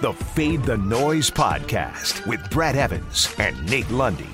the Fade the Noise podcast with Brad Evans and Nate Lundy.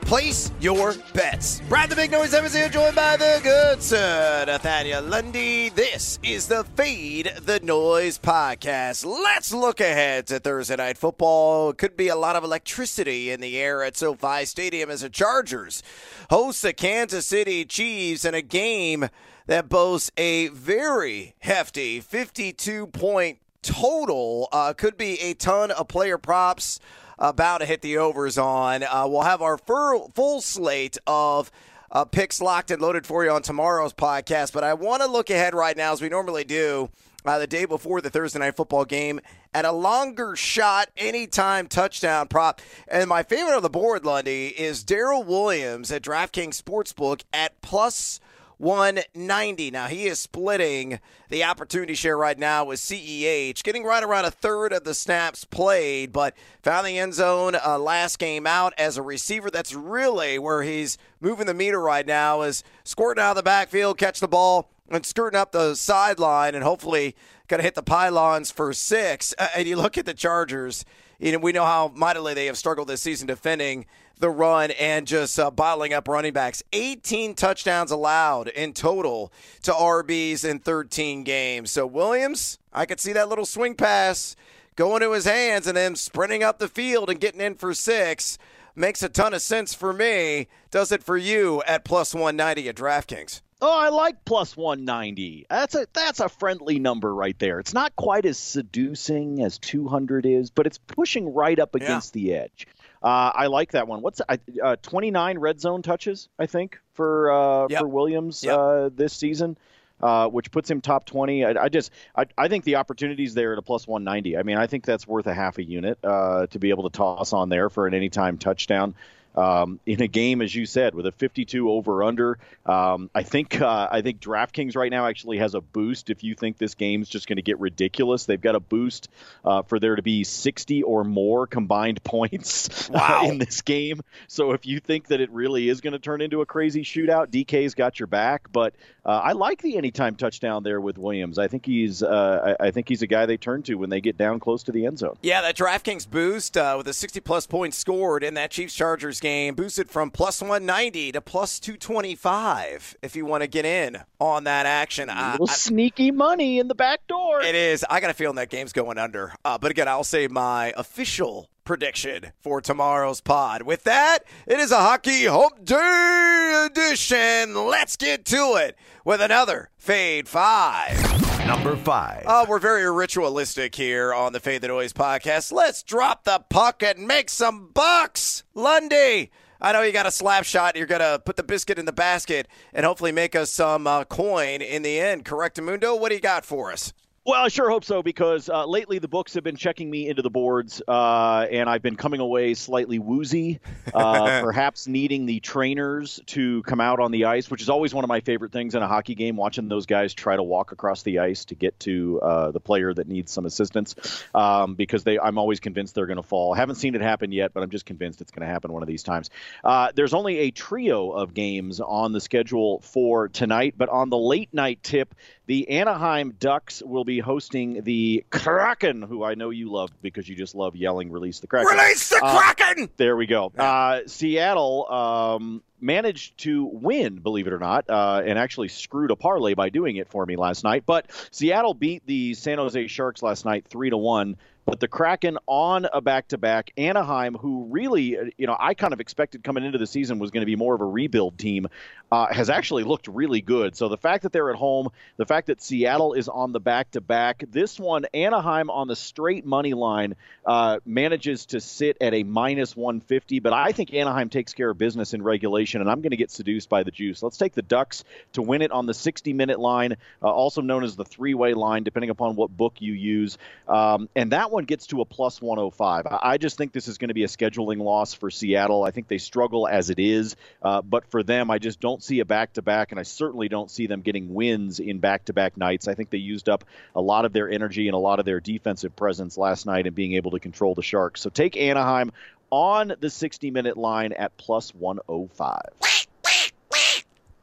Place your bets. Brad the Big Noise Evans here, joined by the good sir Nathaniel Lundy. This is the Fade the Noise podcast. Let's look ahead to Thursday night football. Could be a lot of electricity in the air at SoFi Stadium as the Chargers host the Kansas City Chiefs in a game that boasts a very hefty 52 point total. Uh, could be a ton of player props about to hit the overs on. Uh, we'll have our full, full slate of uh, picks locked and loaded for you on tomorrow's podcast. But I want to look ahead right now, as we normally do, uh, the day before the Thursday night football game, at a longer shot, anytime touchdown prop. And my favorite on the board, Lundy, is Darrel Williams at DraftKings Sportsbook at plus 190. Now, he is splitting the opportunity share right now with CEH, getting right around a third of the snaps played, but found the end zone uh, last game out as a receiver. That's really where he's moving the meter right now, is squirting out of the backfield, catch the ball, and skirting up the sideline, and hopefully going to hit the pylons for six. Uh, and you look at the Chargers, you know, we know how mightily they have struggled this season defending the run and just uh, bottling up running backs. 18 touchdowns allowed in total to RBs in 13 games. So Williams, I could see that little swing pass going to his hands and then sprinting up the field and getting in for six. Makes a ton of sense for me. Does it for you at plus 190 at DraftKings? Oh, I like plus 190. That's a that's a friendly number right there. It's not quite as seducing as 200 is, but it's pushing right up against yeah. the edge. Uh, I like that one. What's uh, 29 red zone touches? I think for uh, yep. for Williams yep. Uh, this season. Uh, which puts him top 20. I, I just, I, I, think the opportunities there at a plus 190. I mean, I think that's worth a half a unit uh, to be able to toss on there for an anytime touchdown um, in a game, as you said, with a 52 over under. Um, I think uh, I think DraftKings right now actually has a boost. If you think this game's just going to get ridiculous, they've got a boost uh, for there to be 60 or more combined points wow. uh, in this game. So if you think that it really is going to turn into a crazy shootout, DK's got your back. But uh, I like the anytime touchdown there with Williams. I think he's uh, I, I, think he's a guy they turn to when they get down close to the end zone. Yeah, that DraftKings boost uh, with a 60 plus points scored in that Chiefs Chargers game boosted from plus 190 to plus 225 if you want to get in on that action. A little I, sneaky money in the back door. It is. I got a feeling that game's going under. Uh, but again, I'll say my official prediction for tomorrow's pod. With that, it is a hockey hump day edition. Let's get to it with another Fade Five. Number five. Uh, we're very ritualistic here on the Fade the Noise podcast. Let's drop the puck and make some bucks. Lundy, I know you got a slap shot. You're going to put the biscuit in the basket and hopefully make us some uh, coin in the end. Correct, Mundo? What do you got for us? Well, I sure hope so because uh, lately the books have been checking me into the boards, uh, and I've been coming away slightly woozy, uh, perhaps needing the trainers to come out on the ice, which is always one of my favorite things in a hockey game. Watching those guys try to walk across the ice to get to uh, the player that needs some assistance, um, because they, I'm always convinced they're going to fall. I haven't seen it happen yet, but I'm just convinced it's going to happen one of these times. Uh, there's only a trio of games on the schedule for tonight, but on the late night tip, the Anaheim Ducks will be hosting the Kraken, who I know you love because you just love yelling, release the Kraken. Release the uh, Kraken! There we go. Uh, Seattle um, managed to win, believe it or not, uh, and actually screwed a parlay by doing it for me last night. But Seattle beat the San Jose Sharks last night 3 to 1 but the Kraken on a back to back. Anaheim, who really, uh, you know, I kind of expected coming into the season was going to be more of a rebuild team, uh, has actually looked really good. So the fact that they're at home, the fact that Seattle is on the back to back, this one, Anaheim on the straight money line uh, manages to sit at a minus 150. But I think Anaheim takes care of business in regulation, and I'm going to get seduced by the juice. Let's take the Ducks to win it on the 60 minute line, uh, also known as the three way line, depending upon what book you use. Um, and that one gets to a plus 105. I just think this is going to be a scheduling loss for Seattle. I think they struggle as it is, uh, but for them, I just don't see a back to back, and I certainly don't see them getting wins in back to back nights. I think they used up a lot of their energy and a lot of their defensive presence last night in being able to control the Sharks. So take Anaheim on the 60 minute line at plus 105.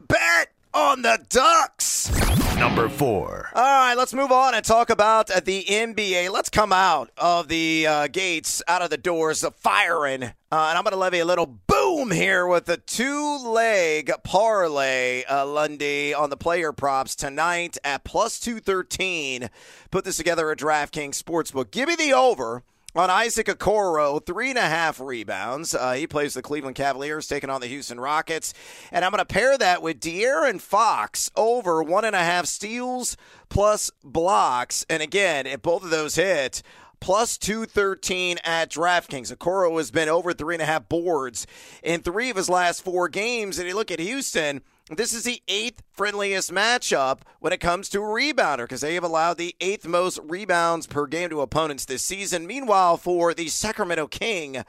Bet on the Ducks. Number four. All right, let's move on and talk about the NBA. Let's come out of the uh, gates, out of the doors, uh, firing. Uh, and I'm going to levy a little boom here with a two leg parlay, uh, Lundy, on the player props tonight at plus 213. Put this together at DraftKings Sportsbook. Give me the over on Isaac Okoro, three and a half rebounds. Uh, he plays the Cleveland Cavaliers, taking on the Houston Rockets. And I'm going to pair that with De'Aaron Fox over one and a half steals plus blocks. And again, if both of those hit, plus 213 at DraftKings. Okoro has been over three and a half boards in three of his last four games. And you look at Houston. This is the eighth friendliest matchup when it comes to rebounder because they have allowed the eighth most rebounds per game to opponents this season. Meanwhile, for the Sacramento King,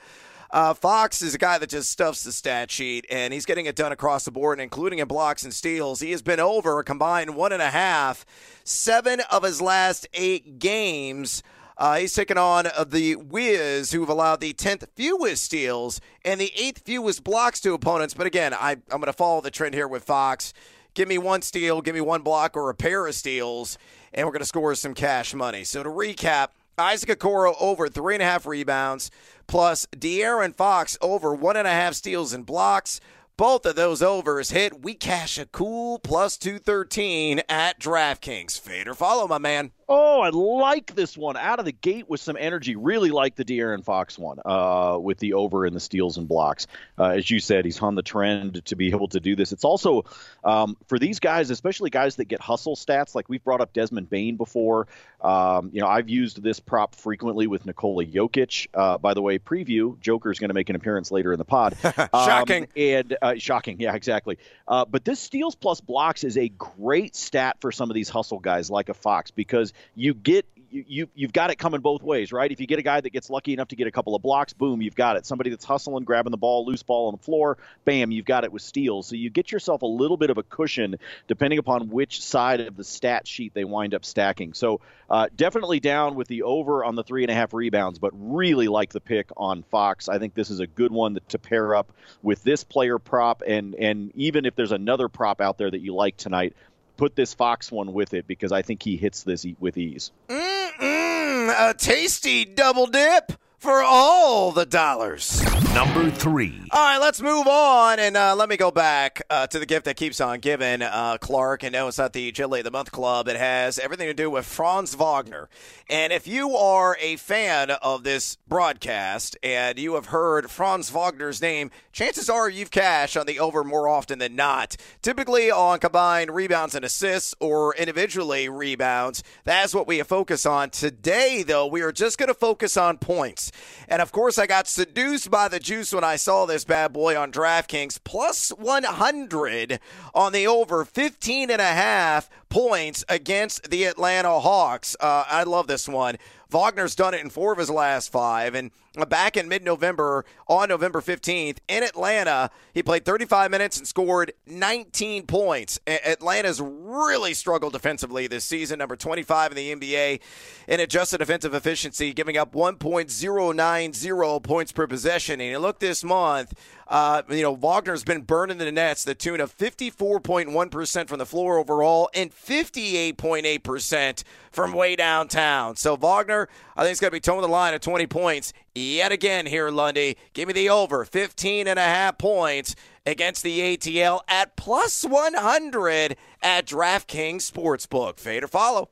uh, Fox is a guy that just stuffs the stat sheet, and he's getting it done across the board, including in blocks and steals. He has been over a combined one and a half, seven of his last eight games. Uh, he's taken on uh, the Wiz, who've allowed the 10th fewest steals and the 8th fewest blocks to opponents. But again, I, I'm going to follow the trend here with Fox. Give me one steal, give me one block or a pair of steals, and we're going to score some cash money. So to recap, Isaac Okoro over three and a half rebounds, plus De'Aaron Fox over one and a half steals and blocks. Both of those overs hit. We cash a cool plus 213 at DraftKings. Fade or follow, my man. Oh, I like this one out of the gate with some energy. Really like the De'Aaron Fox one uh, with the over and the steals and blocks. Uh, as you said, he's on the trend to be able to do this. It's also um, for these guys, especially guys that get hustle stats. Like we've brought up Desmond Bane before. Um, you know, I've used this prop frequently with Nikola Jokic. Uh, by the way, preview Joker is going to make an appearance later in the pod. shocking um, and uh, shocking, yeah, exactly. Uh, but this steals plus blocks is a great stat for some of these hustle guys like a Fox because you get you, you you've got it coming both ways, right? If you get a guy that gets lucky enough to get a couple of blocks, boom, you've got it. Somebody that's hustling, grabbing the ball, loose ball on the floor, bam, you've got it with steals. So you get yourself a little bit of a cushion depending upon which side of the stat sheet they wind up stacking. So uh, definitely down with the over on the three and a half rebounds, but really like the pick on Fox. I think this is a good one to pair up with this player prop, and and even if there's another prop out there that you like tonight, put this Fox one with it because I think he hits this with ease. Mm-mm, a tasty double dip for all the dollars. Number three. All right, let's move on and uh, let me go back uh, to the gift that keeps on giving. Uh, Clark, and no, it's not the Chili of the Month Club. It has everything to do with Franz Wagner. And if you are a fan of this broadcast and you have heard Franz Wagner's name, chances are you've cashed on the over more often than not. Typically on combined rebounds and assists or individually rebounds. That's what we focus on. Today, though, we are just going to focus on points. And of course, I got seduced by the juice when I saw this bad boy on DraftKings. Plus 100 on the over 15 and a half points against the Atlanta Hawks. Uh, I love this one. Wagner's done it in four of his last five. And back in mid November, on November 15th, in Atlanta, he played 35 minutes and scored 19 points. Atlanta's really struggled defensively this season, number 25 in the NBA in adjusted defensive efficiency, giving up 1.090 points per possession. And you look this month, uh, you know, Wagner's been burning the nets the tune of 54.1% from the floor overall and 58.8% from way downtown. So Wagner, I think, is going to be towing the line at 20 points yet again here, Lundy. Give me the over 15 and a half points against the ATL at plus 100 at DraftKings Sportsbook. Fade or follow.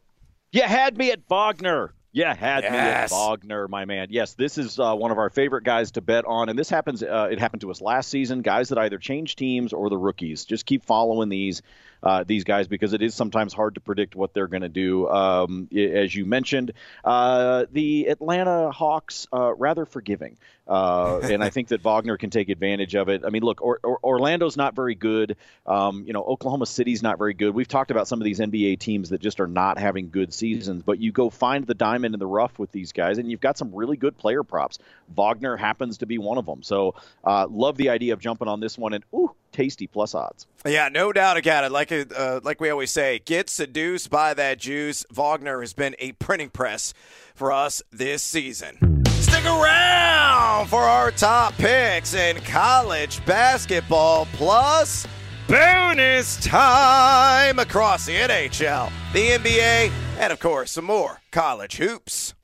You had me at Wagner. Yeah, had yes. me at Wagner, my man. Yes, this is uh, one of our favorite guys to bet on, and this happens. Uh, it happened to us last season. Guys that either change teams or the rookies. Just keep following these uh, these guys because it is sometimes hard to predict what they're going to do. Um, as you mentioned, uh, the Atlanta Hawks uh, rather forgiving. Uh, and I think that Wagner can take advantage of it. I mean, look, or, or, Orlando's not very good. Um, you know, Oklahoma City's not very good. We've talked about some of these NBA teams that just are not having good seasons, but you go find the diamond in the rough with these guys, and you've got some really good player props. Wagner happens to be one of them. So, uh, love the idea of jumping on this one. And, ooh, tasty plus odds. Yeah, no doubt about it. Like uh, like we always say, get seduced by that juice. Wagner has been a printing press for us this season. Stick around for our top picks in college basketball plus bonus time across the NHL, the NBA, and of course, some more college hoops.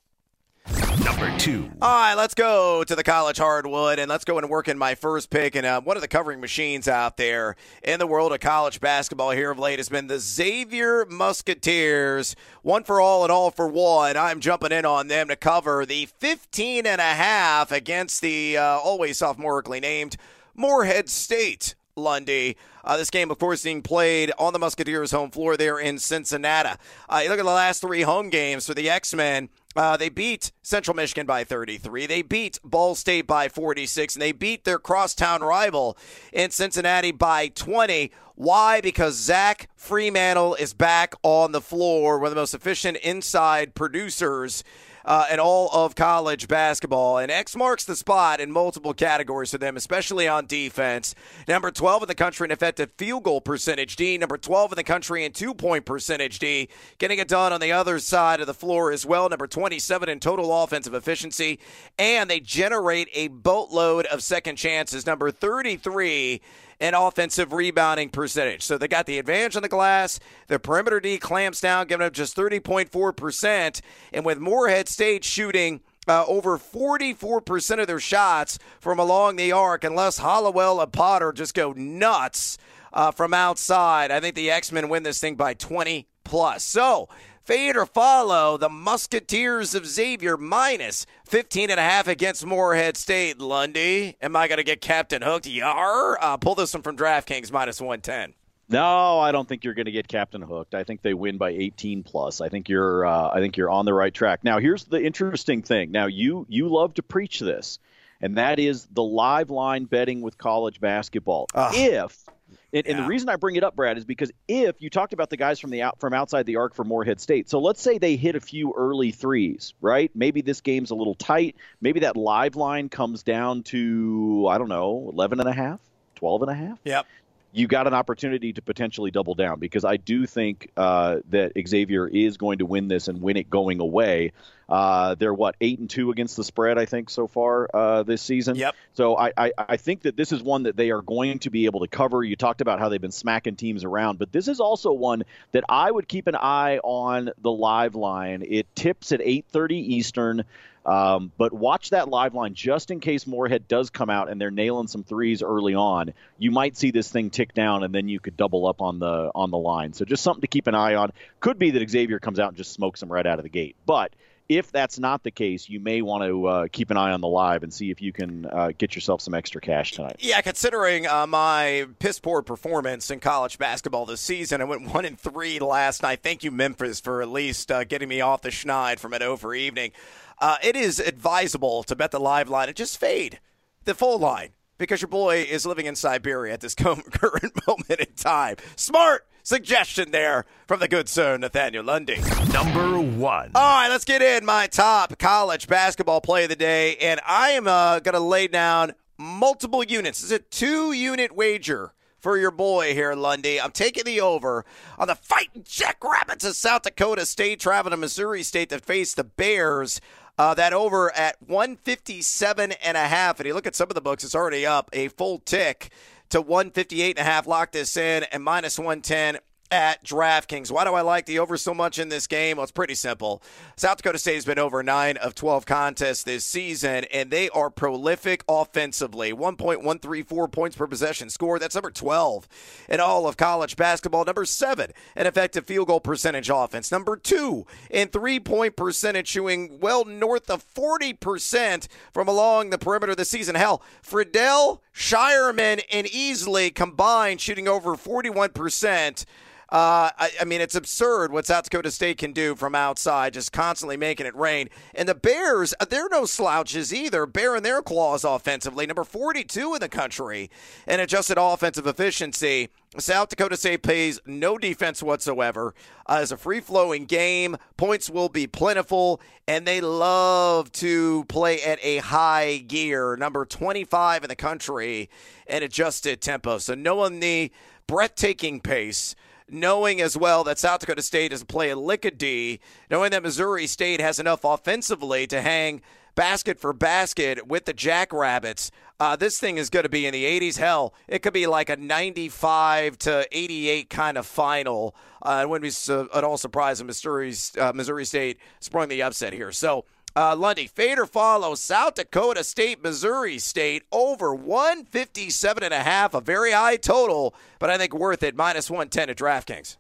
Number two. All right, let's go to the college hardwood and let's go and work in my first pick. And uh, one of the covering machines out there in the world of college basketball here of late has been the Xavier Musketeers. One for all and all for one. I'm jumping in on them to cover the 15 and a half against the uh, always sophomorically named Morehead State. Lundy. Uh, this game, of course, being played on the Musketeers' home floor there in Cincinnati. Uh, you look at the last three home games for the X Men. Uh, they beat Central Michigan by 33. They beat Ball State by 46, and they beat their crosstown rival in Cincinnati by 20. Why? Because Zach Freemantle is back on the floor, one of the most efficient inside producers uh, in all of college basketball. And X marks the spot in multiple categories for them, especially on defense. Number 12 in the country in effective field goal percentage D. Number 12 in the country in two point percentage D. Getting it done on the other side of the floor as well. Number 27 in total offensive efficiency. And they generate a boatload of second chances. Number 33 and offensive rebounding percentage. So they got the advantage on the glass. The perimeter D clamps down, giving up just 30.4%. And with Morehead State shooting uh, over 44% of their shots from along the arc, unless Hollowell and Potter just go nuts uh, from outside, I think the X Men win this thing by 20 plus. So Fade or follow the Musketeers of Xavier minus 15 and a half against Morehead State. Lundy, am I going to get Captain hooked? Yar. Uh, pull this one from DraftKings minus 110. No, I don't think you're going to get Captain hooked. I think they win by 18 plus. I think you're uh, I think you're on the right track. Now, here's the interesting thing. Now, you you love to preach this, and that is the live line betting with college basketball. Ugh. If and, and the reason I bring it up, Brad, is because if you talked about the guys from the out from outside the arc for Morehead State, so let's say they hit a few early threes, right? Maybe this game's a little tight. Maybe that live line comes down to I don't know, 11 and a half, 12 and a half Yep. You got an opportunity to potentially double down because I do think uh, that Xavier is going to win this and win it going away. Uh, they're what eight and two against the spread, I think, so far uh, this season. Yep. So I, I I think that this is one that they are going to be able to cover. You talked about how they've been smacking teams around, but this is also one that I would keep an eye on the live line. It tips at 8:30 Eastern. Um, but watch that live line just in case Morehead does come out and they're nailing some threes early on. You might see this thing tick down, and then you could double up on the on the line. So just something to keep an eye on. Could be that Xavier comes out and just smokes them right out of the gate. But if that's not the case, you may want to uh, keep an eye on the live and see if you can uh, get yourself some extra cash tonight. Yeah, considering uh, my piss poor performance in college basketball this season, I went one and three last night. Thank you, Memphis, for at least uh, getting me off the schneid from an over evening. Uh, it is advisable to bet the live line and just fade the full line because your boy is living in Siberia at this current moment in time. Smart suggestion there from the good sir Nathaniel Lundy. Number one. All right, let's get in my top college basketball play of the day, and I am uh, going to lay down multiple units. This is a two-unit wager for your boy here, Lundy. I'm taking the over on the fighting Jackrabbits of South Dakota State traveling to Missouri State to face the Bears. Uh, that over at 157 and a half. And you look at some of the books, it's already up a full tick to 158 and a half. Lock this in and minus 110 at DraftKings. Why do I like the over so much in this game? Well, it's pretty simple. South Dakota State has been over 9 of 12 contests this season, and they are prolific offensively. 1.134 points per possession score. That's number 12 in all of college basketball. Number 7 in effective field goal percentage offense. Number 2 in three point percentage, shooting well north of 40% from along the perimeter of the season. Hell, Freidel, Scheierman, and Easley combined shooting over 41%. Uh, I, I mean, it's absurd what South Dakota State can do from outside, just constantly making it rain. And the Bears, uh, they're no slouches either, bearing their claws offensively. Number 42 in the country in adjusted offensive efficiency. South Dakota State pays no defense whatsoever. Uh, it's a free flowing game. Points will be plentiful, and they love to play at a high gear. Number 25 in the country in adjusted tempo. So, knowing the breathtaking pace knowing as well that South Dakota State is playing lick a D, knowing that Missouri State has enough offensively to hang basket for basket with the Jackrabbits. Uh, this thing is going to be in the 80s. Hell, it could be like a 95 to 88 kind of final. Uh, it wouldn't be su- at all surprising Missouri, uh, Missouri State sprung the upset here. So, uh, Lundy, Fader or follow South Dakota State, Missouri State over 157 and a half, a very high total, but I think worth it, minus 110 at DraftKings.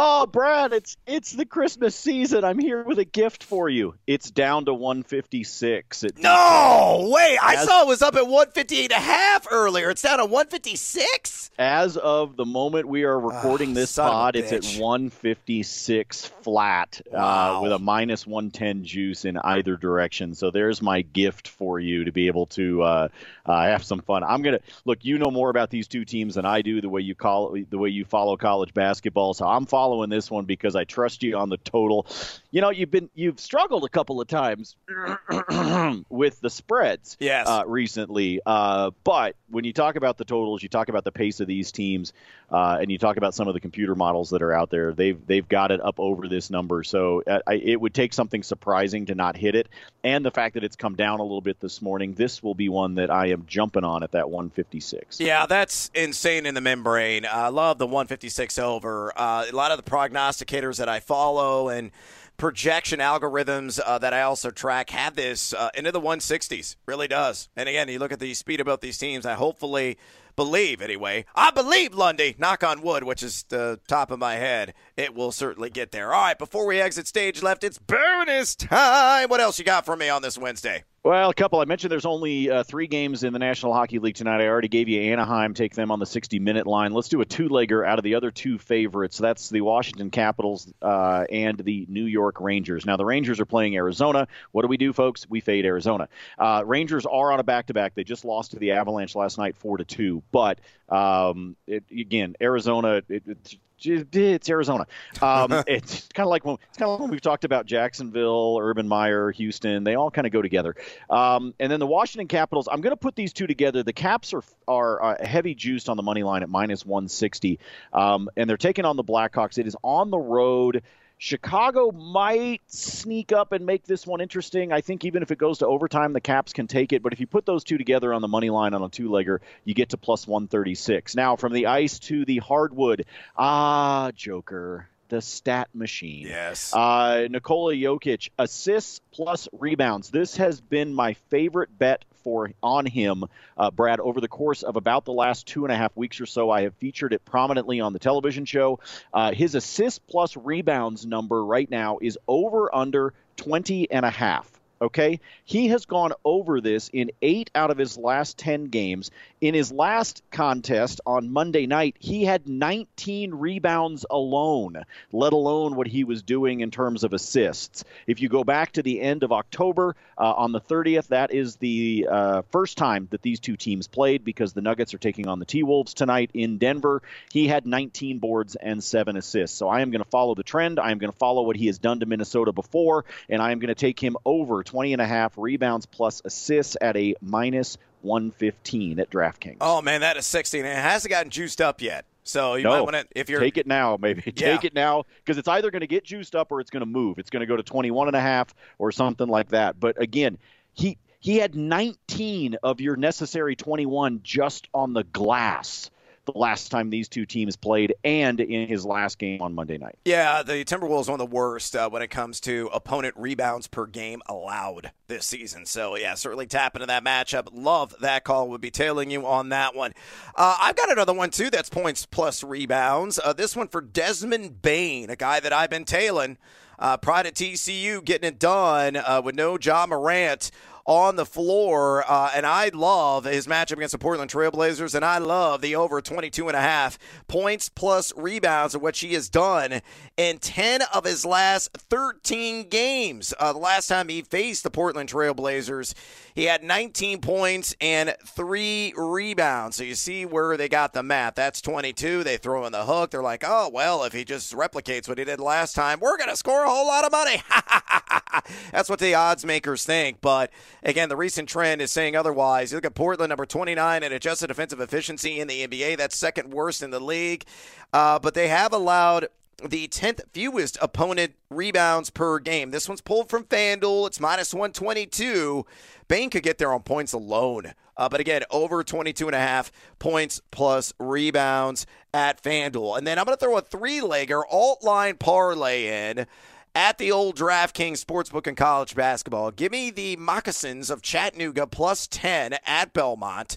Oh, Brad, it's it's the Christmas season. I'm here with a gift for you. It's down to 156. It, no way! I saw it was up at 158 and a half earlier. It's down to 156. As of the moment we are recording oh, this pod, it's at 156 flat uh, wow. uh, with a minus 110 juice in either direction. So there's my gift for you to be able to uh, uh, have some fun. I'm gonna look. You know more about these two teams than I do. The way you call the way you follow college basketball. So I'm following following this one because I trust you on the total. You know, you've been you've struggled a couple of times with the spreads yes. Uh, recently, uh, but when you talk about the totals, you talk about the pace of these teams, uh, and you talk about some of the computer models that are out there. They've they've got it up over this number, so uh, I, it would take something surprising to not hit it, and the fact that it's come down a little bit this morning. This will be one that I am jumping on at that 156. Yeah, that's insane in the membrane. I love the 156 over. Uh, a lot of the prognosticators that I follow and projection algorithms uh, that I also track have this uh, into the 160s. Really does. And again, you look at the speed of both these teams. I hopefully believe, anyway. I believe Lundy, knock on wood, which is the top of my head. It will certainly get there. All right, before we exit stage left, it's bonus time. What else you got for me on this Wednesday? Well, a couple. I mentioned there's only uh, three games in the National Hockey League tonight. I already gave you Anaheim, take them on the 60 minute line. Let's do a two legger out of the other two favorites. That's the Washington Capitals uh, and the New York Rangers. Now, the Rangers are playing Arizona. What do we do, folks? We fade Arizona. Uh, Rangers are on a back to back. They just lost to the Avalanche last night, 4 to 2. But um, it, again, Arizona, it, it, it's Arizona. Um, it's kind of like when it's kind of like when we've talked about Jacksonville, Urban Meyer, Houston. They all kind of go together. Um, and then the Washington Capitals. I'm going to put these two together. The Caps are are uh, heavy juiced on the money line at minus 160, um, and they're taking on the Blackhawks. It is on the road. Chicago might sneak up and make this one interesting. I think even if it goes to overtime, the Caps can take it. But if you put those two together on the money line on a two legger, you get to plus 136. Now, from the ice to the hardwood, ah, Joker the stat machine. Yes. Uh, Nikola Jokic, assists plus rebounds. This has been my favorite bet for on him, uh, Brad, over the course of about the last two and a half weeks or so. I have featured it prominently on the television show. Uh, his assist plus rebounds number right now is over under 20 and a half. Okay. He has gone over this in eight out of his last 10 games. In his last contest on Monday night, he had 19 rebounds alone, let alone what he was doing in terms of assists. If you go back to the end of October, uh, on the 30th, that is the uh, first time that these two teams played because the Nuggets are taking on the T Wolves tonight in Denver. He had 19 boards and seven assists. So I am going to follow the trend. I am going to follow what he has done to Minnesota before, and I am going to take him over 20 and a half rebounds plus assists at a minus 115 at DraftKings. Oh man, that is 16. It hasn't gotten juiced up yet. So you no, might want to if you're take it now, maybe yeah. take it now because it's either going to get juiced up or it's going to move. It's going to go to 21 and a half or something like that. But again, he he had 19 of your necessary 21 just on the glass the last time these two teams played and in his last game on Monday night. Yeah, the Timberwolves one of the worst uh, when it comes to opponent rebounds per game allowed this season. So, yeah, certainly tap into that matchup. Love that call. Would be tailing you on that one. Uh, I've got another one, too, that's points plus rebounds. Uh, this one for Desmond Bane, a guy that I've been tailing. Uh, Pride at TCU getting it done uh, with no Ja Morant on the floor. Uh, and I love his matchup against the Portland Trailblazers, and I love the over 22 and a half points plus rebounds of what she has done in 10 of his last 13 games. Uh, the last time he faced the Portland Trailblazers, he had 19 points and three rebounds. So you see where they got the math. That's 22. They throw in the hook. They're like, oh, well, if he just replicates what he did last time, we're going to score a whole lot of money. That's what the odds makers think. But Again, the recent trend is saying otherwise. You look at Portland, number 29 in adjusted defensive efficiency in the NBA. That's second worst in the league. Uh, but they have allowed the 10th fewest opponent rebounds per game. This one's pulled from FanDuel. It's minus 122. Bane could get there on points alone. Uh, but again, over 22 and a half points plus rebounds at FanDuel. And then I'm going to throw a three legger alt line parlay in at the old DraftKings Sportsbook in college basketball. Give me the Moccasins of Chattanooga plus 10 at Belmont.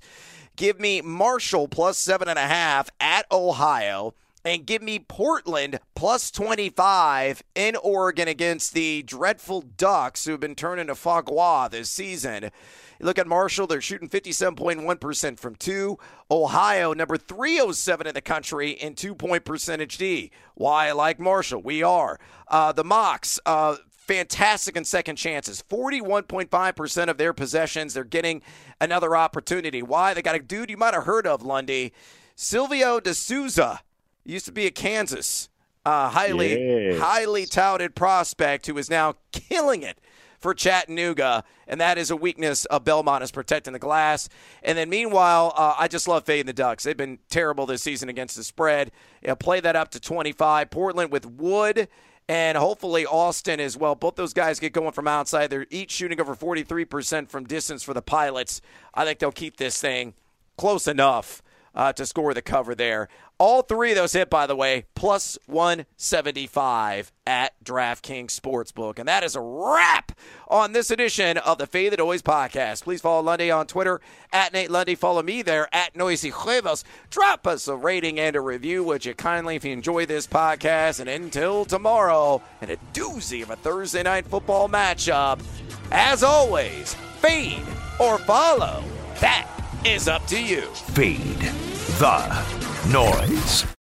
Give me Marshall plus seven and a half at Ohio and give me Portland plus 25 in Oregon against the dreadful Ducks who have been turned into Fagua this season. You look at Marshall, they're shooting 57.1% from two. Ohio, number 307 in the country in two point percentage D. Why I like Marshall? We are. Uh, the Mocs, uh, fantastic in second chances. 41.5% of their possessions, they're getting another opportunity. Why? They got a dude you might have heard of, Lundy. Silvio De Souza used to be a Kansas, uh, highly Yes. highly touted prospect who is now killing it for Chattanooga, and that is a weakness of Belmont is protecting the glass. And then meanwhile, uh, I just love fading the Ducks. They've been terrible this season against the spread. You know, play that up to 25. Portland with Wood. And hopefully Austin as well. Both those guys get going from outside. They're each shooting over 43% from distance for the Pilots. I think they'll keep this thing close enough uh, to score the cover there. All three of those hit, by the way, plus 175 at DraftKings Sportsbook. And that is a wrap on this edition of the Fade That Always podcast. Please follow Lundy on Twitter at Nate Lundy. Follow me there at Noisy Huevos. Drop us a rating and a review, would you kindly, if you enjoy this podcast. And until tomorrow, and a doozy of a Thursday night football matchup, as always, fade or follow. That is up to you. Fade the noise.